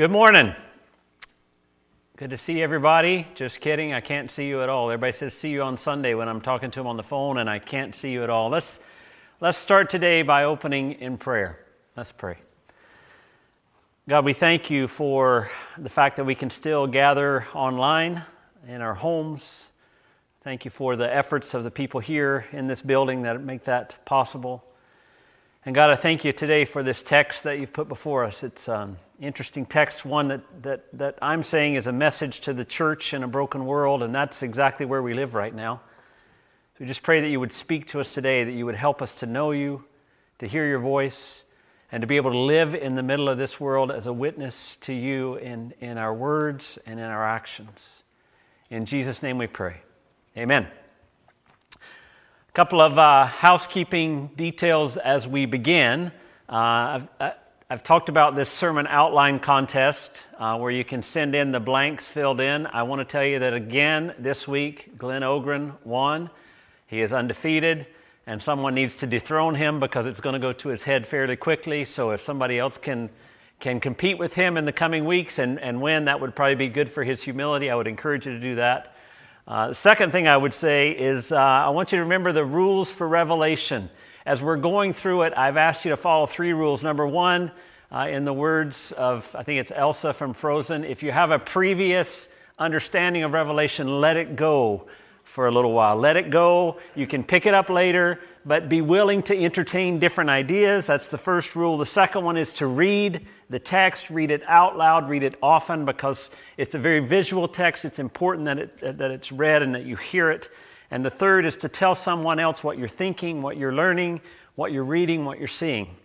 Good morning. Good to see everybody. Just kidding, I can't see you at all. Everybody says see you on Sunday when I'm talking to them on the phone and I can't see you at all. Let's let's start today by opening in prayer. Let's pray. God, we thank you for the fact that we can still gather online in our homes. Thank you for the efforts of the people here in this building that make that possible. And God, I thank you today for this text that you've put before us. It's um, interesting text, one that, that, that I'm saying is a message to the church in a broken world, and that's exactly where we live right now. So we just pray that you would speak to us today, that you would help us to know you, to hear your voice, and to be able to live in the middle of this world as a witness to you in, in our words and in our actions. In Jesus' name we pray. Amen. A couple of uh, housekeeping details as we begin. Uh, I've, talked about this sermon outline contest uh, where you can send in the blanks filled in. I want to tell you that again this week, Glenn Ogren won. He is undefeated, and someone needs to dethrone him because it's going to go to his head fairly quickly. So if somebody else can, can compete with him in the coming weeks and, and win, that would probably be good for his humility. I would encourage you to do that. Uh, the second thing I would say is uh, I want you to remember the rules for Revelation. As we're going through it, I've asked you to follow three rules. Number one, uh, in the words of, I think it's Elsa from Frozen, if you have a previous understanding of Revelation, let it go for a little while. Let it go. You can pick it up later, but be willing to entertain different ideas. That's the first rule. The second one is to read the text, read it out loud, read it often because it's a very visual text. It's important that, it, that it's read and that you hear it. And the third is to tell someone else what you're thinking, what you're learning, what you're reading, what you're seeing.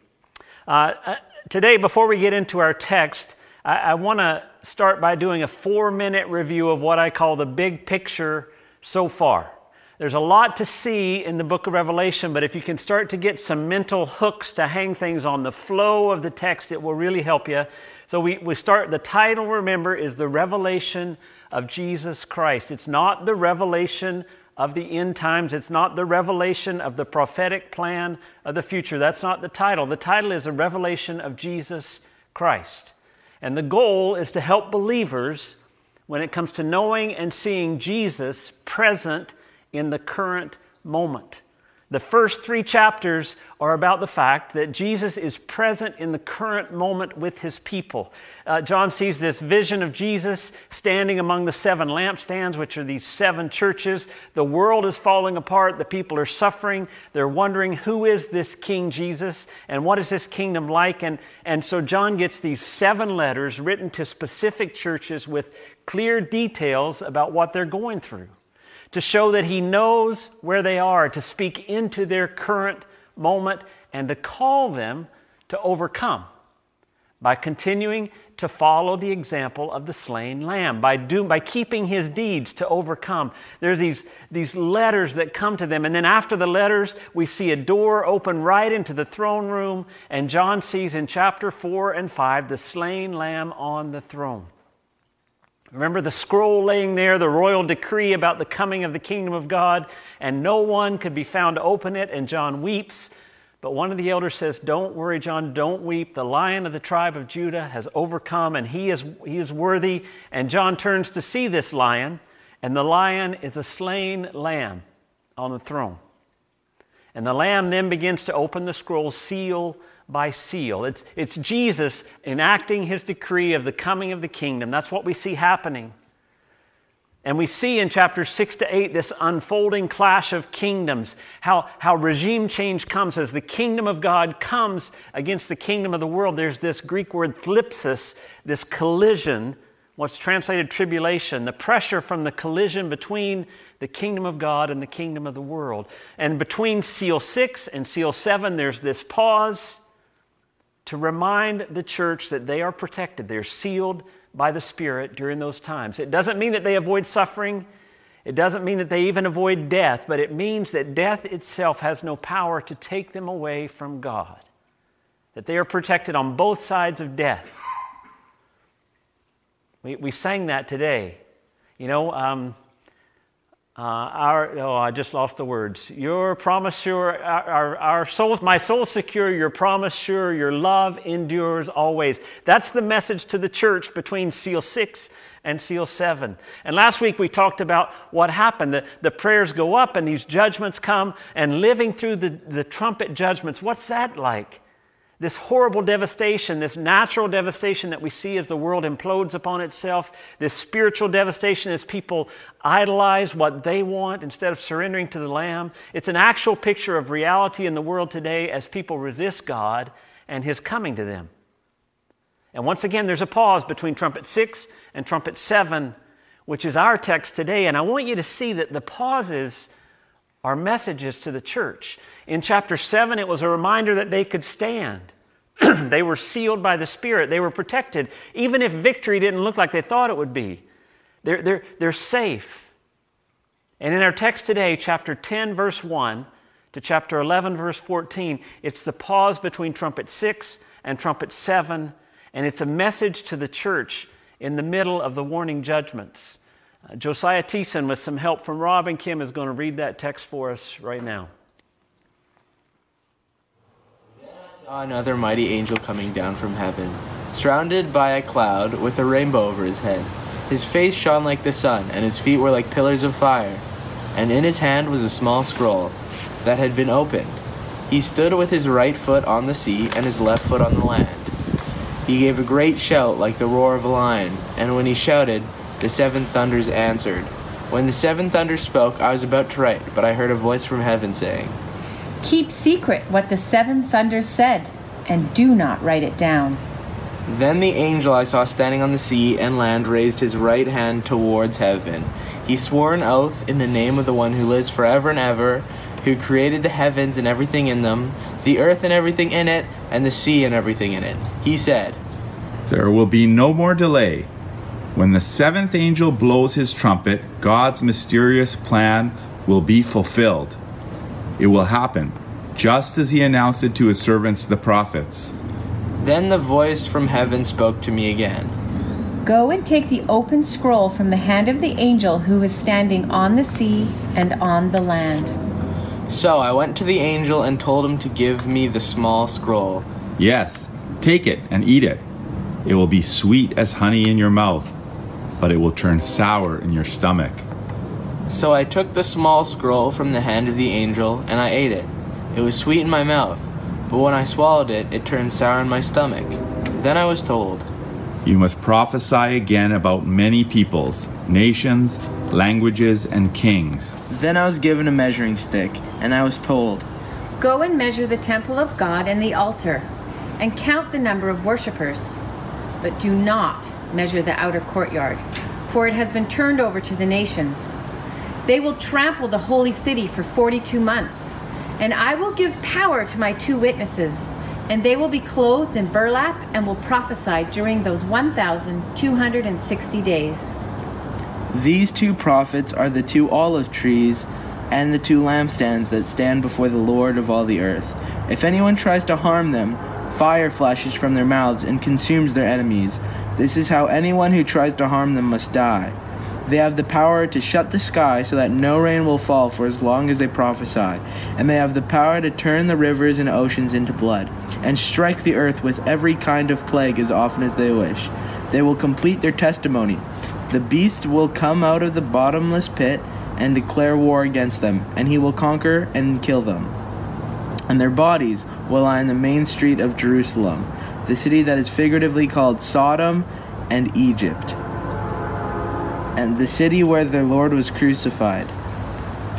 Uh, uh today, before we get into our text, I, I want to start by doing a four minute review of what I call the big picture so far. There's a lot to see in the book of Revelation, but if you can start to get some mental hooks to hang things on the flow of the text, it will really help you. So we, we start, the title, remember, is The Revelation of Jesus Christ. It's not the revelation of the end times, it's not the revelation of the prophetic plan of the future. That's not the title. The title is A Revelation of Jesus Christ. And the goal is to help believers when it comes to knowing and seeing Jesus present in the current moment. The first three chapters are about the fact that Jesus is present in the current moment with his people. Uh, John sees this vision of Jesus standing among the seven lampstands, which are these seven churches. The world is falling apart. The people are suffering. They're wondering who is this King Jesus and what is this kingdom like? And, and so John gets these seven letters written to specific churches with clear details about what they're going through to show that He knows where they are, to speak into their current moment, and to call them to overcome by continuing to follow the example of the slain lamb, by, do, by keeping his deeds to overcome. There's these, these letters that come to them. And then after the letters, we see a door open right into the throne room, and John sees in chapter 4 and 5 the slain lamb on the throne. Remember the scroll laying there, the royal decree about the coming of the kingdom of God, and no one could be found to open it, and John weeps. But one of the elders says, Don't worry, John, don't weep. The lion of the tribe of Judah has overcome, and he is, he is worthy. And John turns to see this lion, and the lion is a slain lamb on the throne. And the lamb then begins to open the scroll, seal by seal. It's, it's Jesus enacting his decree of the coming of the kingdom. That's what we see happening. And we see in chapters 6 to 8 this unfolding clash of kingdoms, how, how regime change comes as the kingdom of God comes against the kingdom of the world. There's this Greek word thlipsis, this collision, what's translated tribulation, the pressure from the collision between the kingdom of God and the kingdom of the world. And between seal 6 and seal 7, there's this pause to remind the church that they are protected. They're sealed by the Spirit during those times. It doesn't mean that they avoid suffering. It doesn't mean that they even avoid death, but it means that death itself has no power to take them away from God. That they are protected on both sides of death. We, we sang that today. You know, um, Uh, our, oh, I just lost the words. Your promise sure, our, our, our souls, my soul secure, your promise sure, your love endures always. That's the message to the church between seal six and seal seven. And last week we talked about what happened. The, the prayers go up and these judgments come, and living through the, the trumpet judgments, what's that like? This horrible devastation, this natural devastation that we see as the world implodes upon itself, this spiritual devastation as people idolize what they want instead of surrendering to the Lamb. It's an actual picture of reality in the world today as people resist God and His coming to them. And once again, there's a pause between trumpet six and trumpet seven, which is our text today. And I want you to see that the pauses are messages to the church. In chapter 7, it was a reminder that they could stand. they were sealed by the Spirit, they were protected, even if victory didn't look like they thought it would be. They're, they're, they're safe. And in our text today, chapter 10, verse 1 to chapter 11, verse 14, it's the pause between trumpet 6 and trumpet 7, and it's a message to the church in the middle of the warning judgments. Josiah Thiessen, with some help from Rob and Kim, is going to read that text for us right now. another mighty angel coming down from heaven, surrounded by a cloud with a rainbow over his head. His face shone like the sun, and his feet were like pillars of fire. And in his hand was a small scroll that had been opened. He stood with his right foot on the sea and his left foot on the land. He gave a great shout like the roar of a lion, and when he shouted, the seven thunders answered. When the seven thunders spoke, I was about to write, but I heard a voice from heaven saying, Keep secret what the seven thunders said, and do not write it down. Then the angel I saw standing on the sea and land raised his right hand towards heaven. He swore an oath in the name of the one who lives forever and ever, who created the heavens and everything in them, the earth and everything in it, and the sea and everything in it. He said, There will be no more delay. When the seventh angel blows his trumpet, God's mysterious plan will be fulfilled. It will happen, just as he announced it to his servants the prophets. Then the voice from heaven spoke to me again. Go and take the open scroll from the hand of the angel who is standing on the sea and on the land. So I went to the angel and told him to give me the small scroll. Yes, take it and eat it. It will be sweet as honey in your mouth, but it will turn sour in your stomach. So I took the small scroll from the hand of the angel and I ate it. It was sweet in my mouth, but when I swallowed it, it turned sour in my stomach. Then I was told, You must prophesy again about many peoples, nations, languages, and kings. Then I was given a measuring stick, and I was told, Go and measure the temple of God and the altar, and count the number of worshippers. But do not measure the outer courtyard, for it has been turned over to the nations. They will trample the holy city for 42 months. And I will give power to my two witnesses, and they will be clothed in burlap and will prophesy during those 1,260 days. These two prophets are the two olive trees and the two lampstands that stand before the Lord of all the earth. If anyone tries to harm them, fire flashes from their mouths and consumes their enemies. This is how anyone who tries to harm them must die. They have the power to shut the sky so that no rain will fall for as long as they prophesy, and they have the power to turn the rivers and oceans into blood, and strike the earth with every kind of plague as often as they wish. They will complete their testimony. The beast will come out of the bottomless pit and declare war against them, and he will conquer and kill them. And their bodies will lie in the main street of Jerusalem, the city that is figuratively called Sodom and Egypt and the city where their Lord was crucified.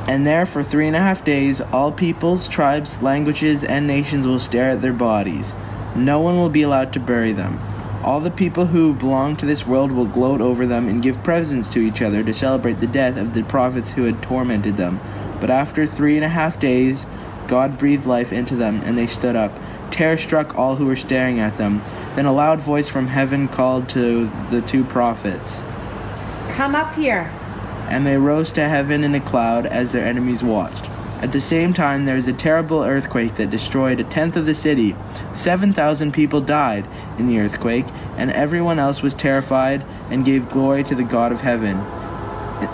And there for three and a half days all peoples, tribes, languages, and nations will stare at their bodies. No one will be allowed to bury them. All the people who belong to this world will gloat over them and give presents to each other to celebrate the death of the prophets who had tormented them. But after three and a half days, God breathed life into them, and they stood up. Terror struck all who were staring at them. Then a loud voice from heaven called to the two prophets. Come up here. And they rose to heaven in a cloud as their enemies watched. At the same time, there was a terrible earthquake that destroyed a tenth of the city. 7,000 people died in the earthquake, and everyone else was terrified and gave glory to the God of heaven.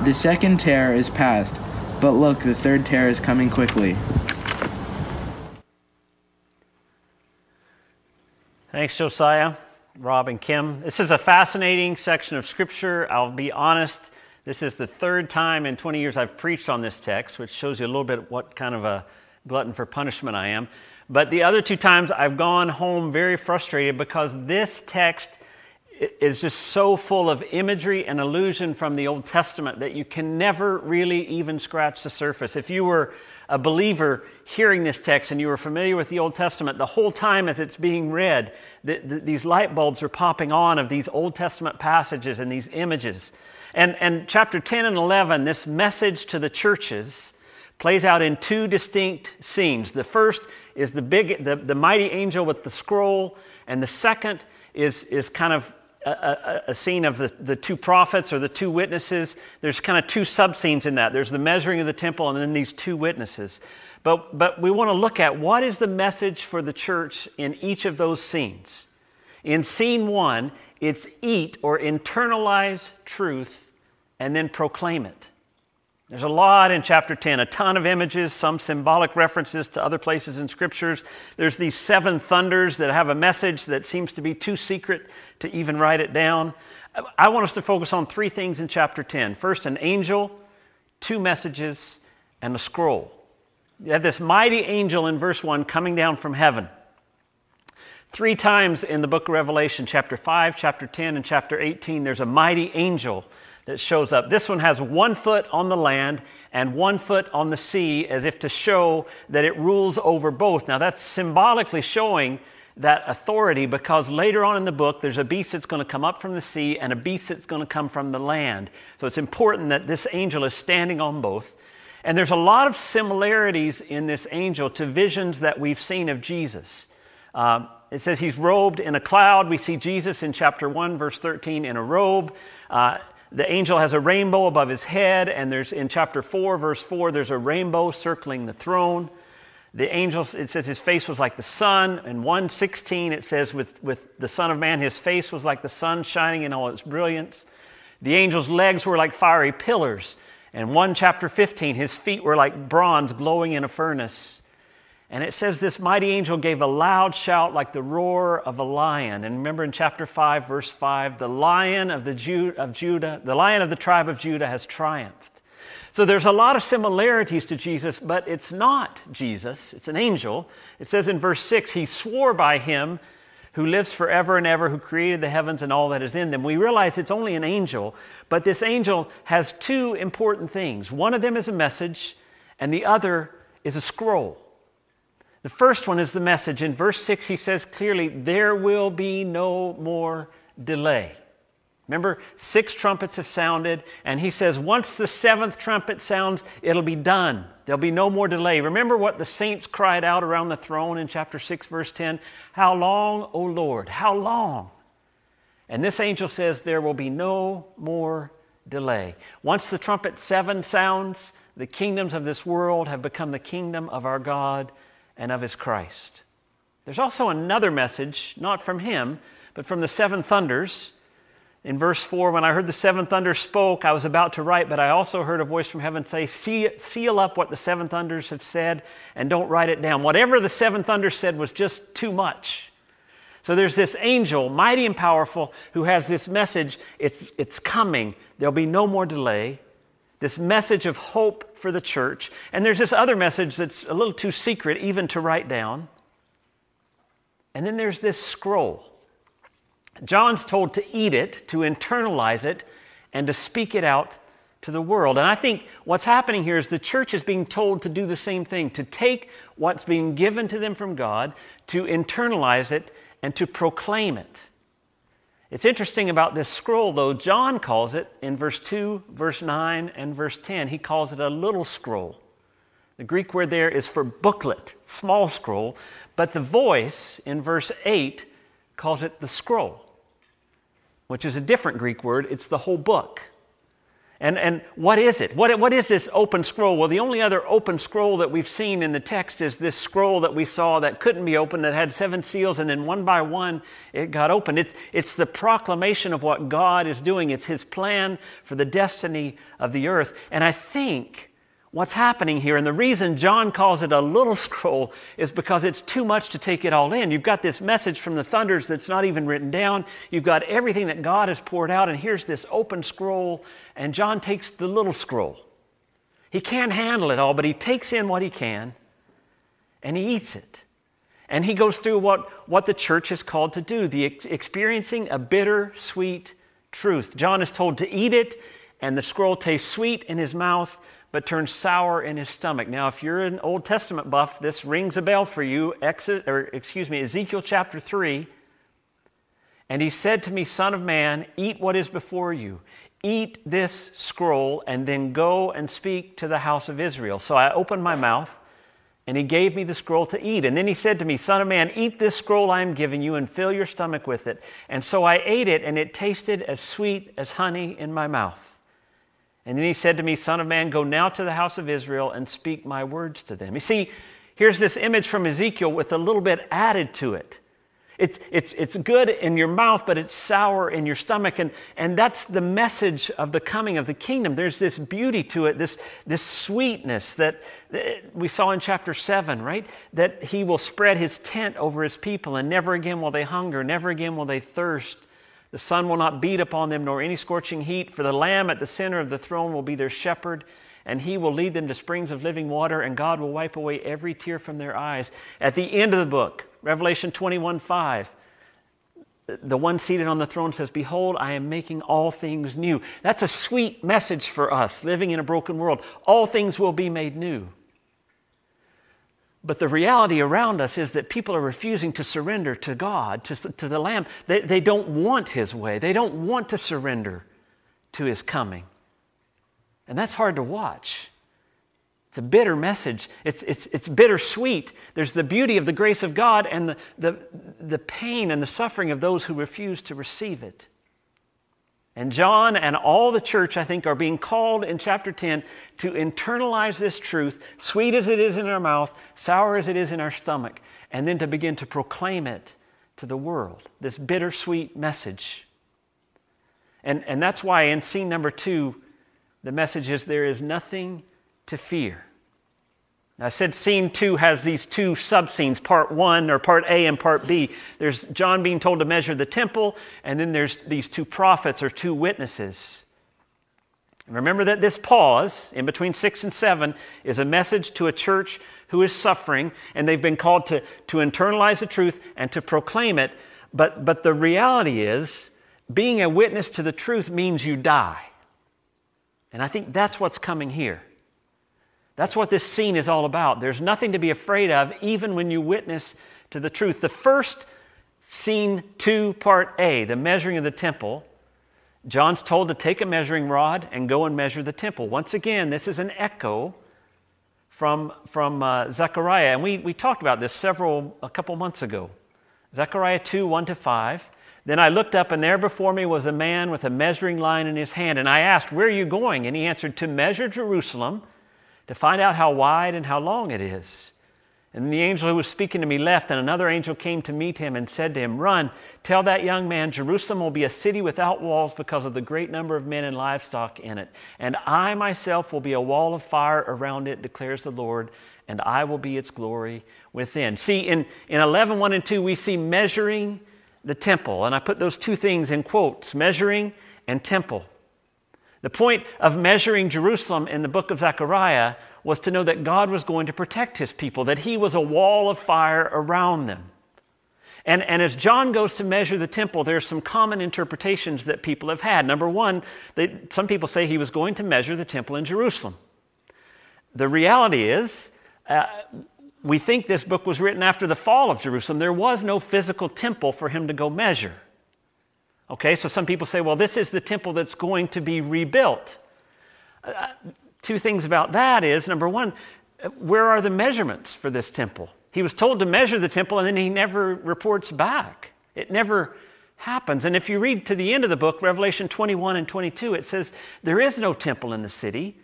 The second terror is past, but look, the third terror is coming quickly. Thanks, Josiah, Rob, and Kim. This is a fascinating section of Scripture. I'll be honest, this is the third time in 20 years I've preached on this text, which shows you a little bit what kind of a glutton for punishment I am. But the other two times I've gone home very frustrated because this text is just so full of imagery and illusion from the Old Testament that you can never really even scratch the surface. If you were a believer hearing this text and you were familiar with the Old Testament, the whole time as it's being read, the, the, these light bulbs are popping on of these Old Testament passages and these images. And, and chapter 10 and 11, this message to the churches plays out in two distinct scenes. The first is the big, the, the mighty angel with the scroll, and the second is, is kind of a, a, scene of the, the two prophets or the two witnesses. There's kind of two sub scenes in that. There's the measuring of the temple and then these two witnesses. But, but we want to look at what is the message for the church in each of those scenes. In scene one, it's eat or internalize truth and then proclaim it. There's a lot in chapter 10, a ton of images, some symbolic references to other places in scriptures. There's these seven thunders that have a message that seems to be too secret to even write it down. I want us to focus on three things in chapter 10. First, an angel, two messages, and a scroll. You have this mighty angel in verse 1 coming down from heaven. Three times in the book of Revelation, chapter 5, chapter 10, and chapter 18, there's a mighty angel that shows up. This one has one foot on the land and one foot on the sea, as if to show that it rules over both. Now, that's symbolically showing that authority because later on in the book, there's a beast that's going to come up from the sea and a beast that's going to come from the land. So it's important that this angel is standing on both. And there's a lot of similarities in this angel to visions that we've seen of Jesus. Uh, it says he's robed in a cloud. We see Jesus in chapter 1, verse 13, in a robe. Uh, the angel has a rainbow above his head, and there's in chapter 4, verse 4, there's a rainbow circling the throne. The angel, it says his face was like the sun. And 116, it says, with, with the Son of Man, his face was like the sun shining in all its brilliance. The angel's legs were like fiery pillars. And 1 chapter 15, his feet were like bronze glowing in a furnace. And it says this mighty angel gave a loud shout like the roar of a lion. And remember in chapter 5, verse 5, the lion of, the Ju- of Judah, the lion of the tribe of Judah has triumphed. So there's a lot of similarities to Jesus, but it's not Jesus, it's an angel. It says in verse 6, he swore by him who lives forever and ever, who created the heavens and all that is in them. We realize it's only an angel, but this angel has two important things. One of them is a message, and the other is a scroll. The first one is the message. In verse 6, he says clearly, There will be no more delay. Remember, six trumpets have sounded, and he says, Once the seventh trumpet sounds, it'll be done. There'll be no more delay. Remember what the saints cried out around the throne in chapter 6, verse 10? How long, O Lord? How long? And this angel says, There will be no more delay. Once the trumpet seven sounds, the kingdoms of this world have become the kingdom of our God and of his Christ. There's also another message, not from him, but from the seven thunders. In verse 4, when I heard the seven thunders spoke, I was about to write, but I also heard a voice from heaven say, Seal up what the seven thunders have said and don't write it down. Whatever the seven thunders said was just too much. So there's this angel, mighty and powerful, who has this message it's, it's coming, there'll be no more delay. This message of hope for the church. And there's this other message that's a little too secret even to write down. And then there's this scroll. John's told to eat it, to internalize it, and to speak it out to the world. And I think what's happening here is the church is being told to do the same thing to take what's being given to them from God, to internalize it, and to proclaim it. It's interesting about this scroll, though, John calls it in verse 2, verse 9, and verse 10, he calls it a little scroll. The Greek word there is for booklet, small scroll, but the voice in verse 8 calls it the scroll, which is a different Greek word. It's the whole book. And, and what is it? What, what is this open scroll? Well, the only other open scroll that we've seen in the text is this scroll that we saw that couldn't be opened, that had seven seals, and then one by one it got opened. It's, it's the proclamation of what God is doing, it's His plan for the destiny of the earth. And I think what's happening here. And the reason John calls it a little scroll is because it's too much to take it all in. You've got this message from the thunders that's not even written down. You've got everything that God has poured out, and here's this open scroll, and John takes the little scroll. He can't handle it all, but he takes in what he can and he eats it. And he goes through what, what the church is called to do the ex- experiencing a bitter, sweet truth. John is told to eat it, and the scroll tastes sweet in his mouth, but turned sour in his stomach. Now, if you're an Old Testament buff, this rings a bell for you. Exit, or excuse me, Ezekiel chapter 3. And he said to me, Son of man, eat what is before you. Eat this scroll, and then go and speak to the house of Israel. So I opened my mouth, and he gave me the scroll to eat. And then he said to me, Son of man, eat this scroll I am giving you, and fill your stomach with it. And so I ate it, and it tasted as sweet as honey in my mouth. And then he said to me, Son of man, go now to the house of Israel and speak my words to them. You see, here's this image from Ezekiel with a little bit added to it. It's, it's, it's good in your mouth, but it's sour in your stomach. And, and that's the message of the coming of the kingdom. There's this beauty to it, this, this sweetness that, we saw in chapter 7, right? That he will spread his tent over his people, and never again will they hunger, never again will they thirst. The sun will not beat upon them, nor any scorching heat, for the Lamb at the center of the throne will be their shepherd, and he will lead them to springs of living water, and God will wipe away every tear from their eyes. At the end of the book, Revelation 21 5, the one seated on the throne says, Behold, I am making all things new. That's a sweet message for us living in a broken world. All things will be made new. But the reality around us is that people are refusing to surrender to God, to, to the Lamb. They, they don't want His way, they don't want to surrender to His coming. And that's hard to watch. It's a bitter message. It's, it's, it's bittersweet. There's the beauty of the grace of God and the, the, the pain and the suffering of those who refuse to receive it. And John and all the church, I think, are being called in chapter 10 to internalize this truth, sweet as it is in our mouth, sour as it is in our stomach, and then to begin to proclaim it to the world, this bittersweet message. And, and that's why in scene number two, the message is there is nothing to fear. I said scene two has these two sub scenes, part one or part A and part B. There's John being told to measure the temple, and then there's these two prophets or two witnesses. Remember that this pause in between six and seven is a message to a church who is suffering, and they've been called to, to internalize the truth and to proclaim it. But, but the reality is, being a witness to the truth means you die. And I think that's what's coming here. That's what this scene is all about. There's nothing to be afraid of, even when you witness to the truth. The first scene two, part A, the measuring of the temple, John's told to take a measuring rod and go and measure the temple. Once again, this is an echo from, from uh, Zechariah. And we, we talked about this several, a couple months ago. Zechariah 2, 1 to 5. Then I looked up, and there before me was a man with a measuring line in his hand. And I asked, Where are you going? And he answered, To measure Jerusalem to find out how wide and how long it is. And the angel who was speaking to me left, and another angel came to meet him and said to him, Run, tell that young man, Jerusalem will be a city without walls because of the great number of men and livestock in it. And I myself will be a wall of fire around it, declares the Lord, and I will be its glory within. See, in, in 11, 1 and 2, we see measuring the temple. And I put those two things in quotes measuring and temple. The point of measuring Jerusalem in the book of Zechariah was to know that God was going to protect his people, that he was a wall of fire around them. And, and as John goes to measure the temple, there are some common interpretations that people have had. Number one, they, some people say he was going to measure the temple in Jerusalem. The reality is, uh, we think this book was written after the fall of Jerusalem. There was no physical temple for him to go measure. Okay, so some people say, well, this is the temple that's going to be rebuilt. Uh, two things about that is number one, where are the measurements for this temple? He was told to measure the temple and then he never reports back. It never happens. And if you read to the end of the book, Revelation 21 and 22, it says, There is no temple in the city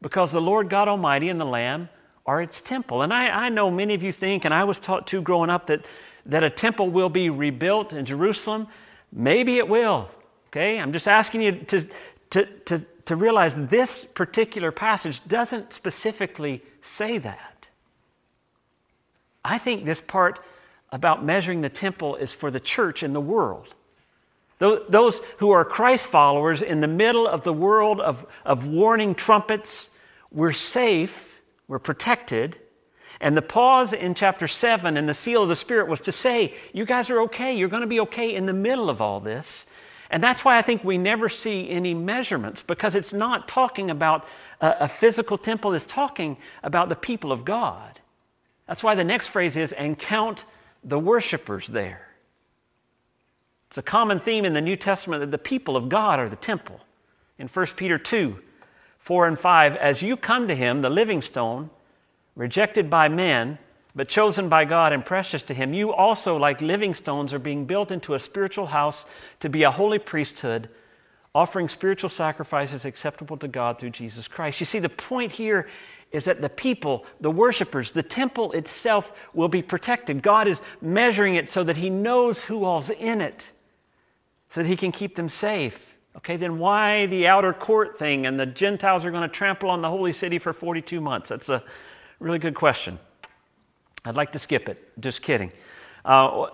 because the Lord God Almighty and the Lamb are its temple. And I, I know many of you think, and I was taught too growing up, that, that a temple will be rebuilt in Jerusalem. Maybe it will. Okay? I'm just asking you to, to, to, to realize this particular passage doesn't specifically say that. I think this part about measuring the temple is for the church in the world. Those who are Christ followers in the middle of the world of, of warning trumpets, we're safe, we're protected. And the pause in chapter 7 and the seal of the Spirit was to say, You guys are okay. You're going to be okay in the middle of all this. And that's why I think we never see any measurements, because it's not talking about a, a physical temple, it's talking about the people of God. That's why the next phrase is, And count the worshipers there. It's a common theme in the New Testament that the people of God are the temple. In 1 Peter 2 4 and 5, as you come to him, the living stone, rejected by men, but chosen by God and precious to him, you also, like living stones, are being built into a spiritual house to be a holy priesthood, offering spiritual sacrifices acceptable to God through Jesus Christ. You see, the point here is that the people, the worshipers, the temple itself will be protected. God is measuring it so that he knows who all's in it so that he can keep them safe. Okay, then why the outer court thing and the Gentiles are going to trample on the holy city for 42 months? That's a really good question. I'd like to skip it. Just kidding. Uh,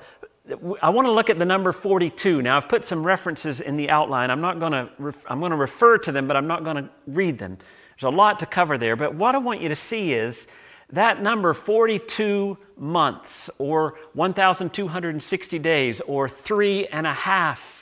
I want to look at the number 42. Now, I've put some references in the outline. I'm not going to, ref- I'm going to refer to them, but I'm not going to read them. There's a lot to cover there. But what I want you to see is that number 42 months, or 1,260 days, or three and a half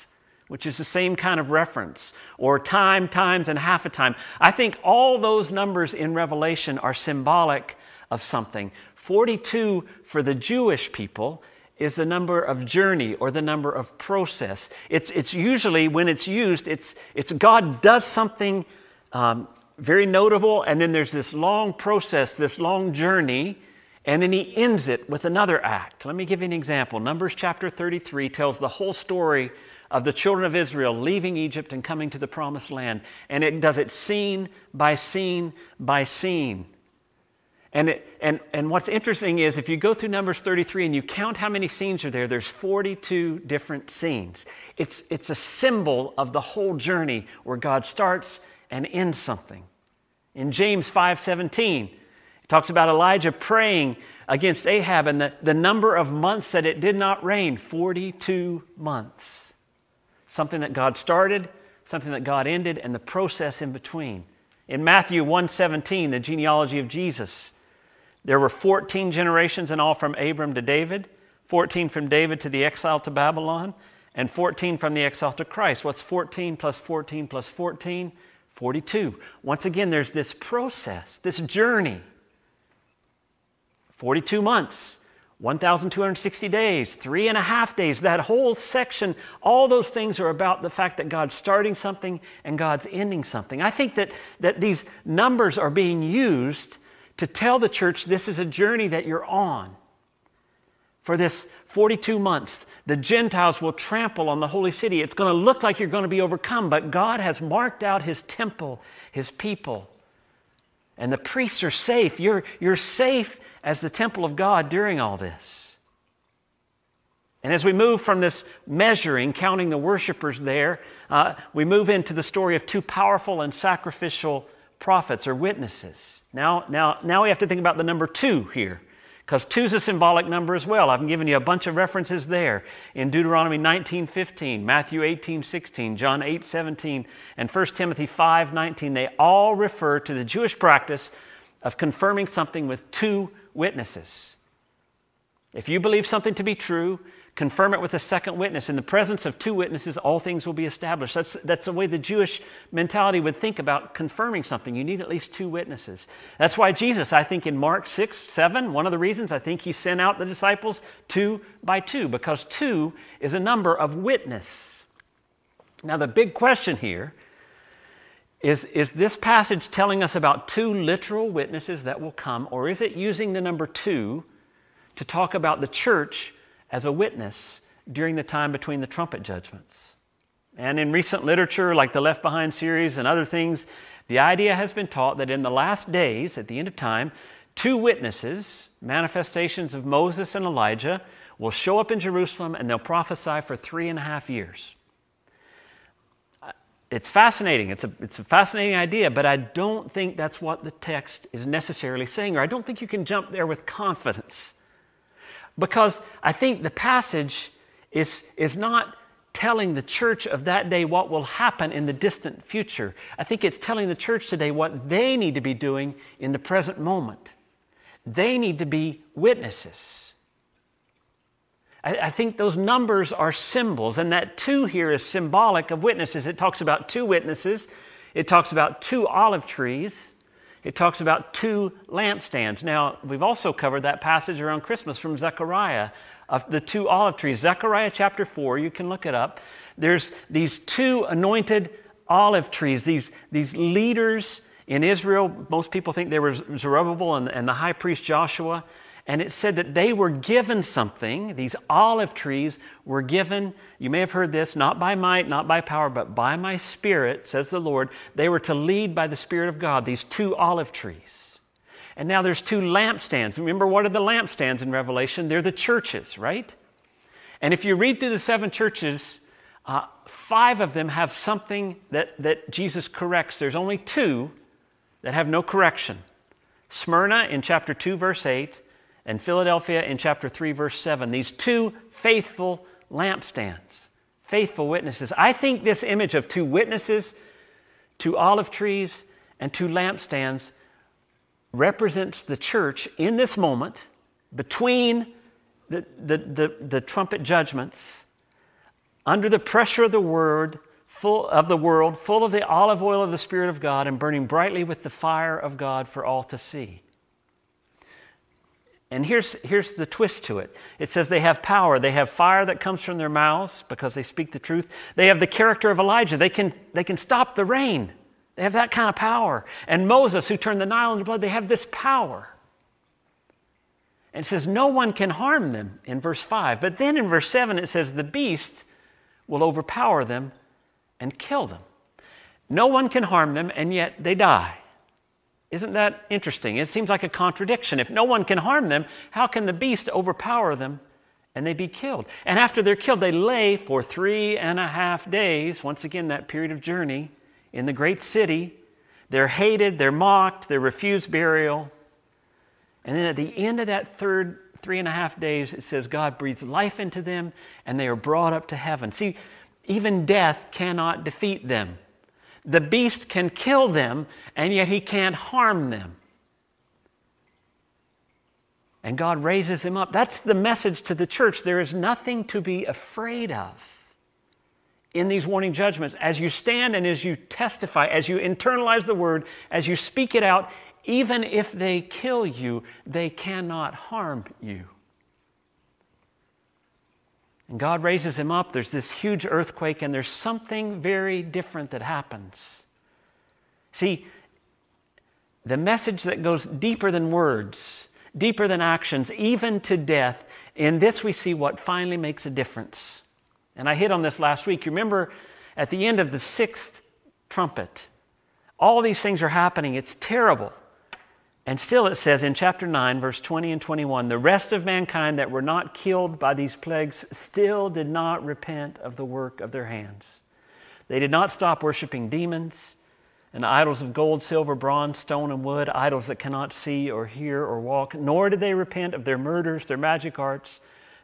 which is the same kind of reference, or time, times, and half a time. I think all those numbers in Revelation are symbolic of something. 42 for the Jewish people is the number of journey or the number of process. It's, it's usually, when it's used, it's, it's God does something um, very notable, and then there's this long process, this long journey, and then he ends it with another act. Let me give you an example. Numbers chapter 33 tells the whole story of the children of Israel leaving Egypt and coming to the promised land. And it does it scene by scene by scene. And, it, and, and what's interesting is if you go through Numbers 33 and you count how many scenes are there, there's 42 different scenes. It's, it's a symbol of the whole journey where God starts and ends something. In James 5:17, it talks about Elijah praying against Ahab and the, the number of months that it did not rain, 42 months something that God started, something that God ended, and the process in between. In Matthew 1:17, the genealogy of Jesus, there were 14 generations in all from Abram to David, 14 from David to the exile to Babylon, and 14 from the exile to Christ. What's 14 plus 14 plus 14? 42. Once again, there's this process, this journey. 42 months. 1,260 days, three and a half days, that whole section, all those things are about the fact that God's starting something and God's ending something. I think that, that these numbers are being used to tell the church this is a journey that you're on. For this 42 months, the Gentiles will trample on the holy city. It's going to look like you're going to be overcome, but God has marked out his temple, his people. And the priests are safe. You're, you're safe as the temple of God during all this. And as we move from this measuring, counting the worshipers there, uh, we move into the story of two powerful and sacrificial prophets or witnesses. Now, now, now we have to think about the number two here, because two is a symbolic number as well. I've given you a bunch of references there in Deuteronomy 19:15, Matthew 18:16, John 8:17, and 1 Timothy 5:19. They all refer to the Jewish practice of confirming something with two witnesses. If you believe something to be true, confirm it with a second witness. In the presence of two witnesses, all things will be established. That's, that's the way the Jewish mentality would think about confirming something. You need at least two witnesses. That's why Jesus, I think in Mark 6, 7, one of the reasons I think he sent out the disciples two by two, because two is a number of witness. Now, the big question here is, is this passage telling us about two literal witnesses that will come, or is it using the number two to talk about the church as a witness during the time between the trumpet judgments. And in recent literature, like the Left Behind series and other things, the idea has been taught that in the last days, at the end of time, two witnesses, manifestations of Moses and Elijah, will show up in Jerusalem and they'll prophesy for three and a half years. It's fascinating. It's a, it's a fascinating idea, but I don't think that's what the text is necessarily saying, or I don't think you can jump there with confidence. Because I think the passage is, is not telling the church of that day what will happen in the distant future. I think it's telling the church today what they need to be doing in the present moment. They need to be witnesses. I, I think those numbers are symbols, and that two here is symbolic of witnesses. It talks about two witnesses, it talks about two olive trees. It talks about two lampstands. Now, we've also covered that passage around Christmas from Zechariah of the two olive trees. Zechariah chapter 4, you can look it up. There's these two anointed olive trees, these, these leaders in Israel. Most people think they were Zerubbabel and, and the high priest Joshua. And it said that they were given something. These olive trees were given, you may have heard this, not by might, not by power, but by my spirit, says the Lord. They were to lead by the Spirit of God, these two olive trees. And now there's two lampstands. Remember, what are the lampstands in Revelation? They're the churches, right? And if you read through the seven churches, uh, five of them have something that, that Jesus corrects. There's only two that have no correction Smyrna in chapter 2, verse 8, and Philadelphia in chapter 3, verse 7. These two faithful lampstands, faithful witnesses. I think this image of two witnesses, two olive trees, and two lampstands represents the church in this moment between the, the, the, the trumpet judgments, under the pressure of the word, full of the world, full of the olive oil of the Spirit of God, and burning brightly with the fire of God for all to see. And here's, here's the twist to it it says they have power. They have fire that comes from their mouths because they speak the truth. They have the character of Elijah. They can, they can stop the rain. They have that kind of power. And Moses, who turned the Nile into blood, they have this power. And it says, No one can harm them in verse 5. But then in verse 7, it says, The beast will overpower them and kill them. No one can harm them, and yet they die. Isn't that interesting? It seems like a contradiction. If no one can harm them, how can the beast overpower them and they be killed? And after they're killed, they lay for three and a half days, once again, that period of journey, in the great city. They're hated, they're mocked, they're refused burial. And then at the end of that third three and a half days, it says God breathes life into them and they are brought up to heaven. See, even death cannot defeat them. The beast can kill them, and yet he can't harm them. And God raises them up. That's the message to the church. There is nothing to be afraid of in these warning judgments. As you stand and as you testify, as you internalize the word, as you speak it out, even if they kill you, they cannot harm you. And God raises him up. There's this huge earthquake, and there's something very different that happens. See, the message that goes deeper than words, deeper than actions, even to death, in this we see what finally makes a difference. And I hit on this last week. You remember at the end of the sixth trumpet, all these things are happening. It's terrible. And still it says in chapter 9, verse 20 and 21 the rest of mankind that were not killed by these plagues still did not repent of the work of their hands. They did not stop worshiping demons and idols of gold, silver, bronze, stone, and wood, idols that cannot see or hear or walk, nor did they repent of their murders, their magic arts,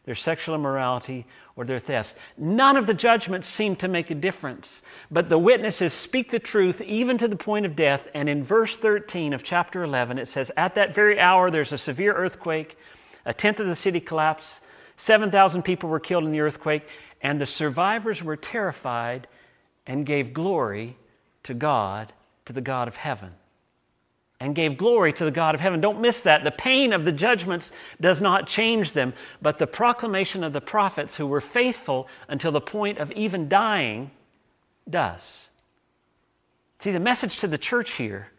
their sexual immorality, or their thefts. None of the judgments seem to make a difference, but the witnesses speak the truth even to the point of death. And in verse 13 of chapter 11, it says, At that very hour, there's a severe earthquake, a tenth of the city collapsed, 7,000 people were killed in the earthquake, and the survivors were terrified and gave glory to God, to the God of heaven and gave glory to the God of heaven. Don't miss that. The pain of the judgments does not change them, but the proclamation of the prophets who were faithful until the point of even dying does. See, the message to the church here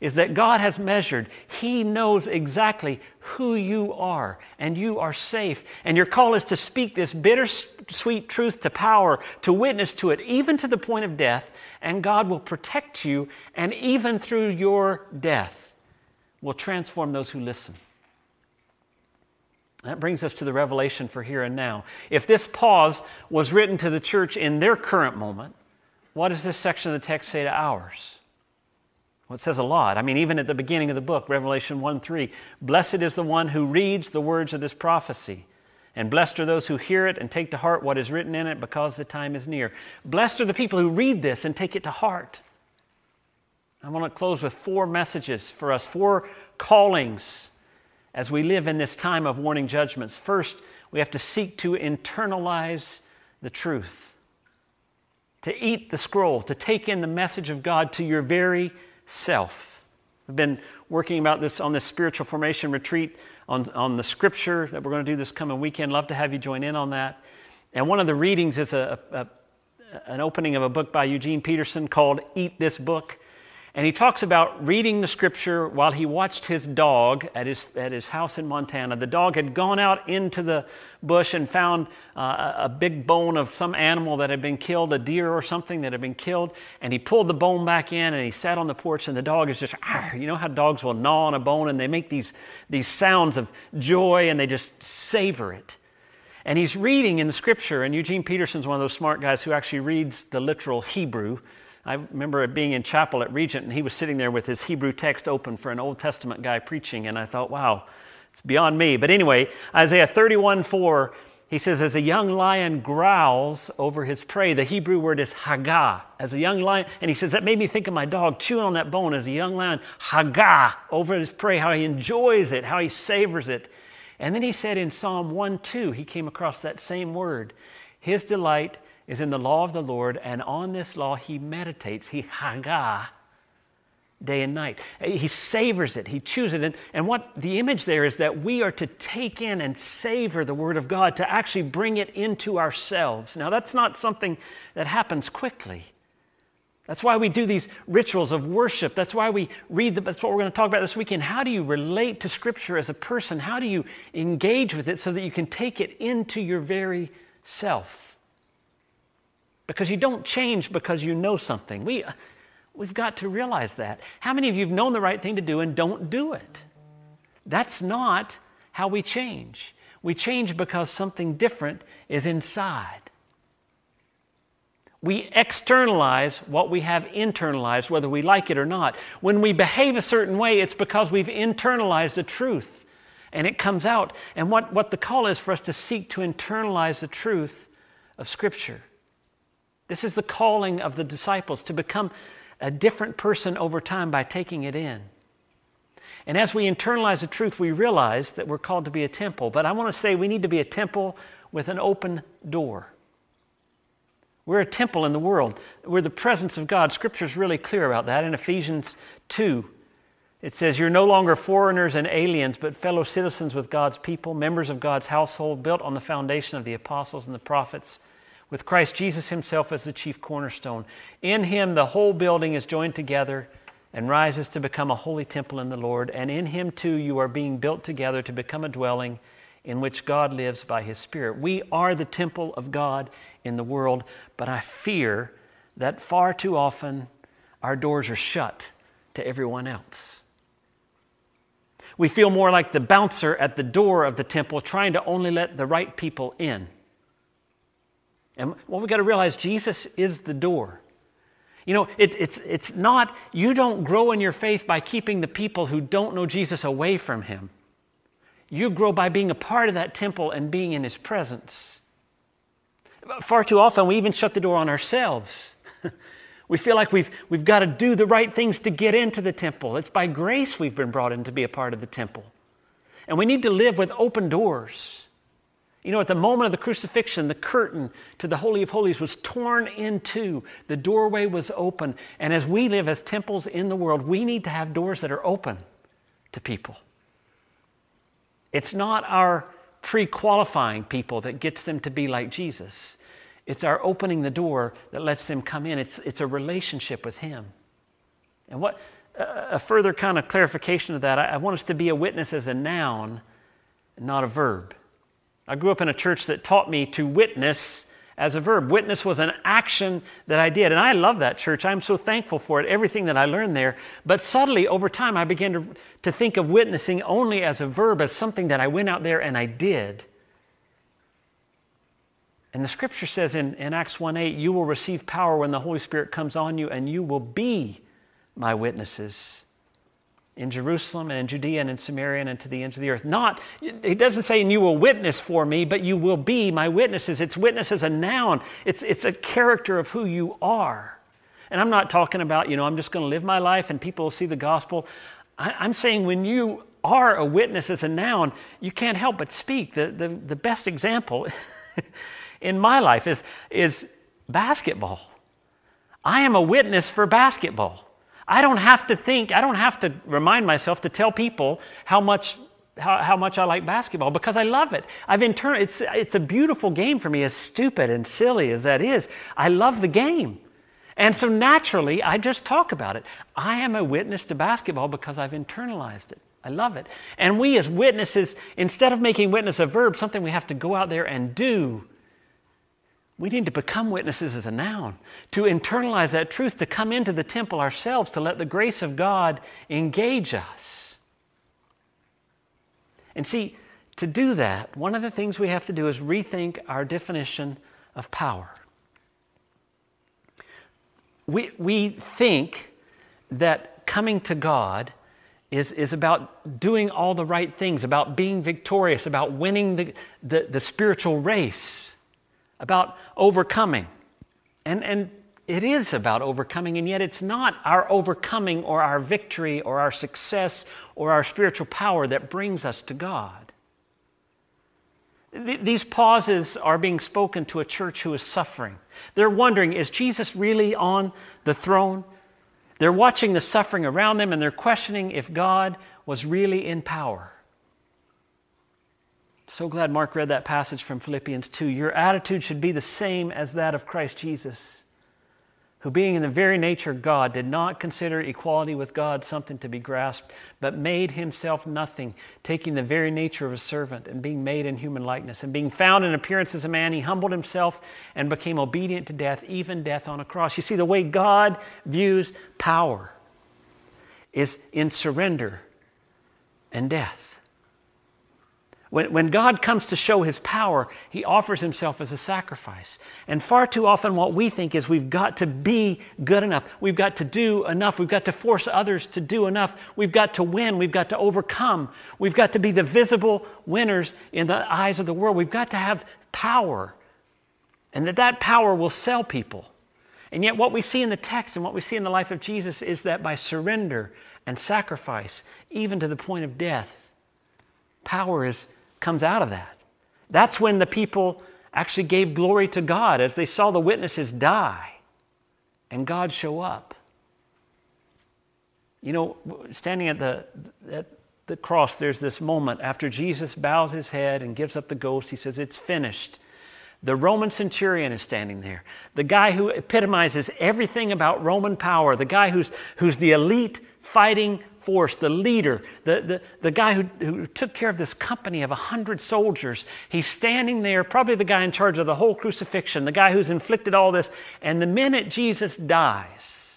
is that God has measured. He knows exactly who you are, and you are safe. And your call is to speak this bittersweet truth to power, to witness to it, even to the point of death, and God will protect you, and even through your death, will transform those who listen. That brings us to the revelation for here and now. If this pause was written to the church in their current moment, what does this section of the text say to ours? Well, it says a lot. I mean, even at the beginning of the book, Revelation 1 3, blessed is the one who reads the words of this prophecy. And blessed are those who hear it and take to heart what is written in it because the time is near. Blessed are the people who read this and take it to heart. I want to close with four messages for us, four callings as we live in this time of warning judgments. First, we have to seek to internalize the truth, to eat the scroll, to take in the message of God to your very self. We've been working about this on this spiritual formation retreat on, on the scripture that we're going to do this coming weekend. Love to have you join in on that. And one of the readings is a, a, an opening of a book by Eugene Peterson called Eat This Book. And he talks about reading the scripture while he watched his dog at his, at his house in Montana. The dog had gone out into the bush and found uh, a big bone of some animal that had been killed, a deer or something that had been killed. And he pulled the bone back in and he sat on the porch, and the dog is just, you know how dogs will gnaw on a bone and they make these, these sounds of joy and they just savor it. And he's reading in the scripture, and Eugene Peterson's one of those smart guys who actually reads the literal Hebrew. I remember being in chapel at Regent, and he was sitting there with his Hebrew text open for an Old Testament guy preaching, and I thought, wow, it's beyond me. But anyway, Isaiah 31 4, he says, As a young lion growls over his prey, the Hebrew word is hagah. As a young lion, and he says, That made me think of my dog chewing on that bone as a young lion, hagah, over his prey, how he enjoys it, how he savors it. And then he said in Psalm 1 2, he came across that same word. His delight is in the law of the Lord, and on this law he meditates, he hagah, day and night. He savors it, he chews it. And, and what the image there is that we are to take in and savor the Word of God, to actually bring it into ourselves. Now, that's not something that happens quickly. That's why we do these rituals of worship. That's why we read the, that's what we're going to talk about this weekend. How do you relate to Scripture as a person? How do you engage with it so that you can take it into your very self? Because you don't change because you know something. We, uh, we've got to realize that. How many of you have known the right thing to do and don't do it? That's not how we change. We change because something different is inside. We externalize what we have internalized, whether we like it or not. When we behave a certain way, it's because we've internalized a truth and it comes out. And what, what the call is for us to seek to internalize the truth of Scripture. This is the calling of the disciples to become a different person over time by taking it in. And as we internalize the truth, we realize that we're called to be a temple. But I want to say we need to be a temple with an open door. We're a temple in the world. We're the presence of God. Scripture is really clear about that. In Ephesians 2, it says, You're no longer foreigners and aliens, but fellow citizens with God's people, members of God's household, built on the foundation of the apostles and the prophets with Christ Jesus himself as the chief cornerstone. In him, the whole building is joined together and rises to become a holy temple in the Lord. And in him, too, you are being built together to become a dwelling in which God lives by his Spirit. We are the temple of God in the world, but I fear that far too often our doors are shut to everyone else. We feel more like the bouncer at the door of the temple, trying to only let the right people in. And what we've got to realize Jesus is the door. You know, it, it's, it's not, you don't grow in your faith by keeping the people who don't know Jesus away from him. You grow by being a part of that temple and being in his presence. Far too often, we even shut the door on ourselves. we feel like we've, we've got to do the right things to get into the temple. It's by grace we've been brought in to be a part of the temple. And we need to live with open doors. You know, at the moment of the crucifixion, the curtain to the Holy of Holies was torn in two. The doorway was open. And as we live as temples in the world, we need to have doors that are open to people. It's not our pre qualifying people that gets them to be like Jesus, it's our opening the door that lets them come in. It's, it's a relationship with Him. And what a further kind of clarification of that, I, I want us to be a witness as a noun, not a verb. I grew up in a church that taught me to witness as a verb. Witness was an action that I did. And I love that church. I'm so thankful for it, everything that I learned there. But subtly, over time, I began to, to think of witnessing only as a verb, as something that I went out there and I did. And the scripture says in, in Acts 1 8, you will receive power when the Holy Spirit comes on you, and you will be my witnesses in Jerusalem and in Judea and in Samaria and to the ends of the earth. Not, it doesn't say, and you will witness for me, but you will be my witnesses. It's witness as a noun, it's, it's a character of who you are. And I'm not talking about, you know, I'm just going to live my life and people will see the gospel. I, I'm saying when you are a witness as a noun, you can't help but speak. The, the, the best example in my life is, is basketball. I am a witness for basketball. I don't have to think, I don't have to remind myself to tell people how much how, how much I like basketball because I love it. I've intern- it's, it's a beautiful game for me, as stupid and silly as that is. I love the game. And so naturally, I just talk about it. I am a witness to basketball because I've internalized it. I love it. And we, as witnesses, instead of making witness a verb, something we have to go out there and do, we need to become witnesses as a noun, to internalize that truth, to come into the temple ourselves, to let the grace of God engage us. And see, to do that, one of the things we have to do is rethink our definition of power. We, we think that coming to God is, is about doing all the right things, about being victorious, about winning the, the, the spiritual race about overcoming. And, and it is about overcoming, and yet it's not our overcoming or our victory or our success or our spiritual power that brings us to God. Th- these pauses are being spoken to a church who is suffering. They're wondering is Jesus really on the throne? They're watching the suffering around them and they're questioning if God was really in power. So glad Mark read that passage from Philippians 2. Your attitude should be the same as that of Christ Jesus, who, being in the very nature of God, did not consider equality with God something to be grasped, but made himself nothing, taking the very nature of a servant and being made in human likeness. And being found in appearance as a man, he humbled himself and became obedient to death, even death on a cross. You see, the way God views power is in surrender and death. When, when God comes to show his power, he offers himself as a sacrifice. And far too often, what we think is we've got to be good enough. We've got to do enough. We've got to force others to do enough. We've got to win. We've got to overcome. We've got to be the visible winners in the eyes of the world. We've got to have power. And that that power will sell people. And yet, what we see in the text and what we see in the life of Jesus is that by surrender and sacrifice, even to the point of death, power is comes out of that. That's when the people actually gave glory to God as they saw the witnesses die and God show up. You know, standing at the, at the cross, there's this moment after Jesus bows his head and gives up the ghost. He says, It's finished. The Roman centurion is standing there. The guy who epitomizes everything about Roman power, the guy who's, who's the elite fighting force, the leader, the, the, the guy who, who took care of this company of 100 soldiers. He's standing there, probably the guy in charge of the whole crucifixion, the guy who's inflicted all this. And the minute Jesus dies,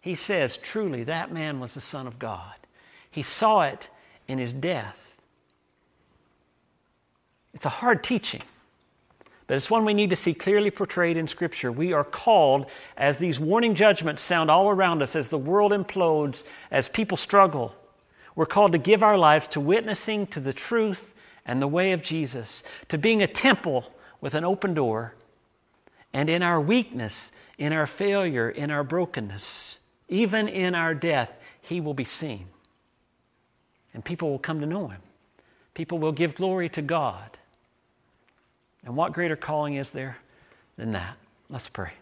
he says, Truly, that man was the Son of God. He saw it in his death. It's a hard teaching. But it's one we need to see clearly portrayed in Scripture. We are called, as these warning judgments sound all around us, as the world implodes, as people struggle, we're called to give our lives to witnessing to the truth and the way of Jesus, to being a temple with an open door, and in our weakness, in our failure, in our brokenness, even in our death, He will be seen. And people will come to know Him. People will give glory to God. And what greater calling is there than that? Let's pray.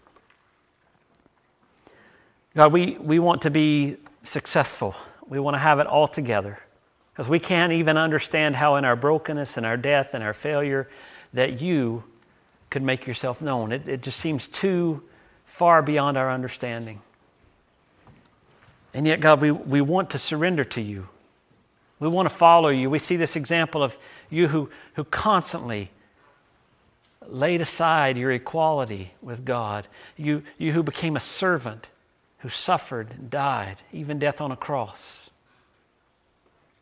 God, we, we want to be successful. We want to have it all together. Because we can't even understand how, in our brokenness and our death and our failure, that you could make yourself known. It, it just seems too far beyond our understanding. And yet, God, we, we want to surrender to you. We want to follow you. We see this example of you who, who constantly laid aside your equality with God. You, you who became a servant, who suffered and died, even death on a cross,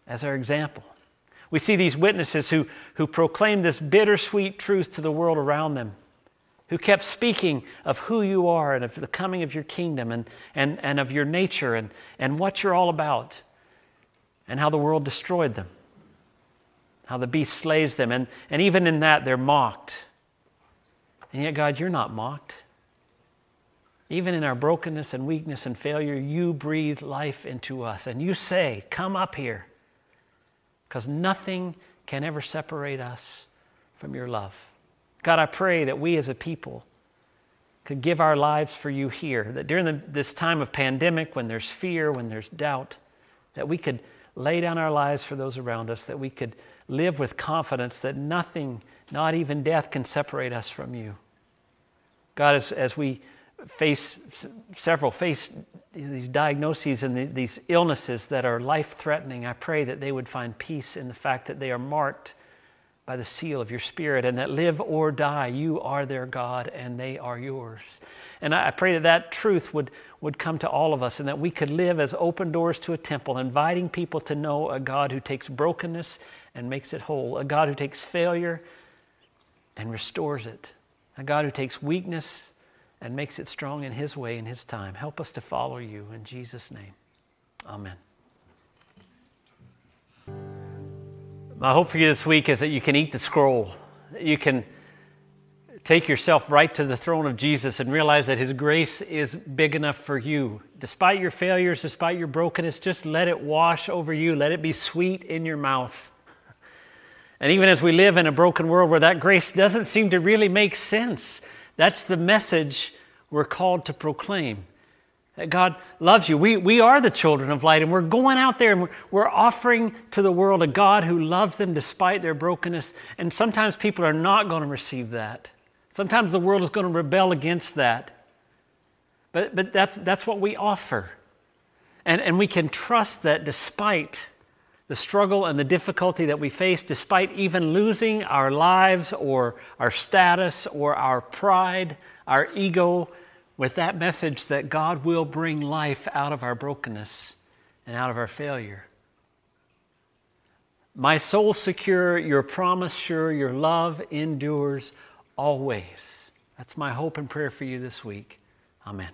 as our example. We see these witnesses who, who proclaimed this bittersweet truth to the world around them, who kept speaking of who you are and of the coming of your kingdom and, and, and of your nature and, and what you're all about, and how the world destroyed them, how the beast slays them, and, and even in that they're mocked. And yet, God, you're not mocked. Even in our brokenness and weakness and failure, you breathe life into us. And you say, Come up here because nothing can ever separate us from your love. God, I pray that we as a people could give our lives for you here, that during the, this time of pandemic, when there's fear, when there's doubt, that we could lay down our lives for those around us, that we could live with confidence that nothing, not even death, can separate us from you. God, as, as we face several face these diagnoses and the, these illnesses that are life threatening, I pray that they would find peace in the fact that they are marked by the seal of your Spirit and that live or die, you are their God and they are yours. And I pray that that truth would, would come to all of us and that we could live as open doors to a temple, inviting people to know a God who takes brokenness and makes it whole, a God who takes failure and restores it, a God who takes weakness and makes it strong in His way in His time. Help us to follow you in Jesus' name. Amen. My hope for you this week is that you can eat the scroll. You can take yourself right to the throne of Jesus and realize that His grace is big enough for you. Despite your failures, despite your brokenness, just let it wash over you. Let it be sweet in your mouth. And even as we live in a broken world where that grace doesn't seem to really make sense, that's the message we're called to proclaim. That God loves you. We, we are the children of light, and we're going out there and we're, we're offering to the world a God who loves them despite their brokenness. And sometimes people are not going to receive that. Sometimes the world is going to rebel against that. But, but that's, that's what we offer. And, and we can trust that despite the struggle and the difficulty that we face, despite even losing our lives or our status or our pride, our ego, with that message that God will bring life out of our brokenness and out of our failure. My soul secure, your promise sure, your love endures always. That's my hope and prayer for you this week. Amen.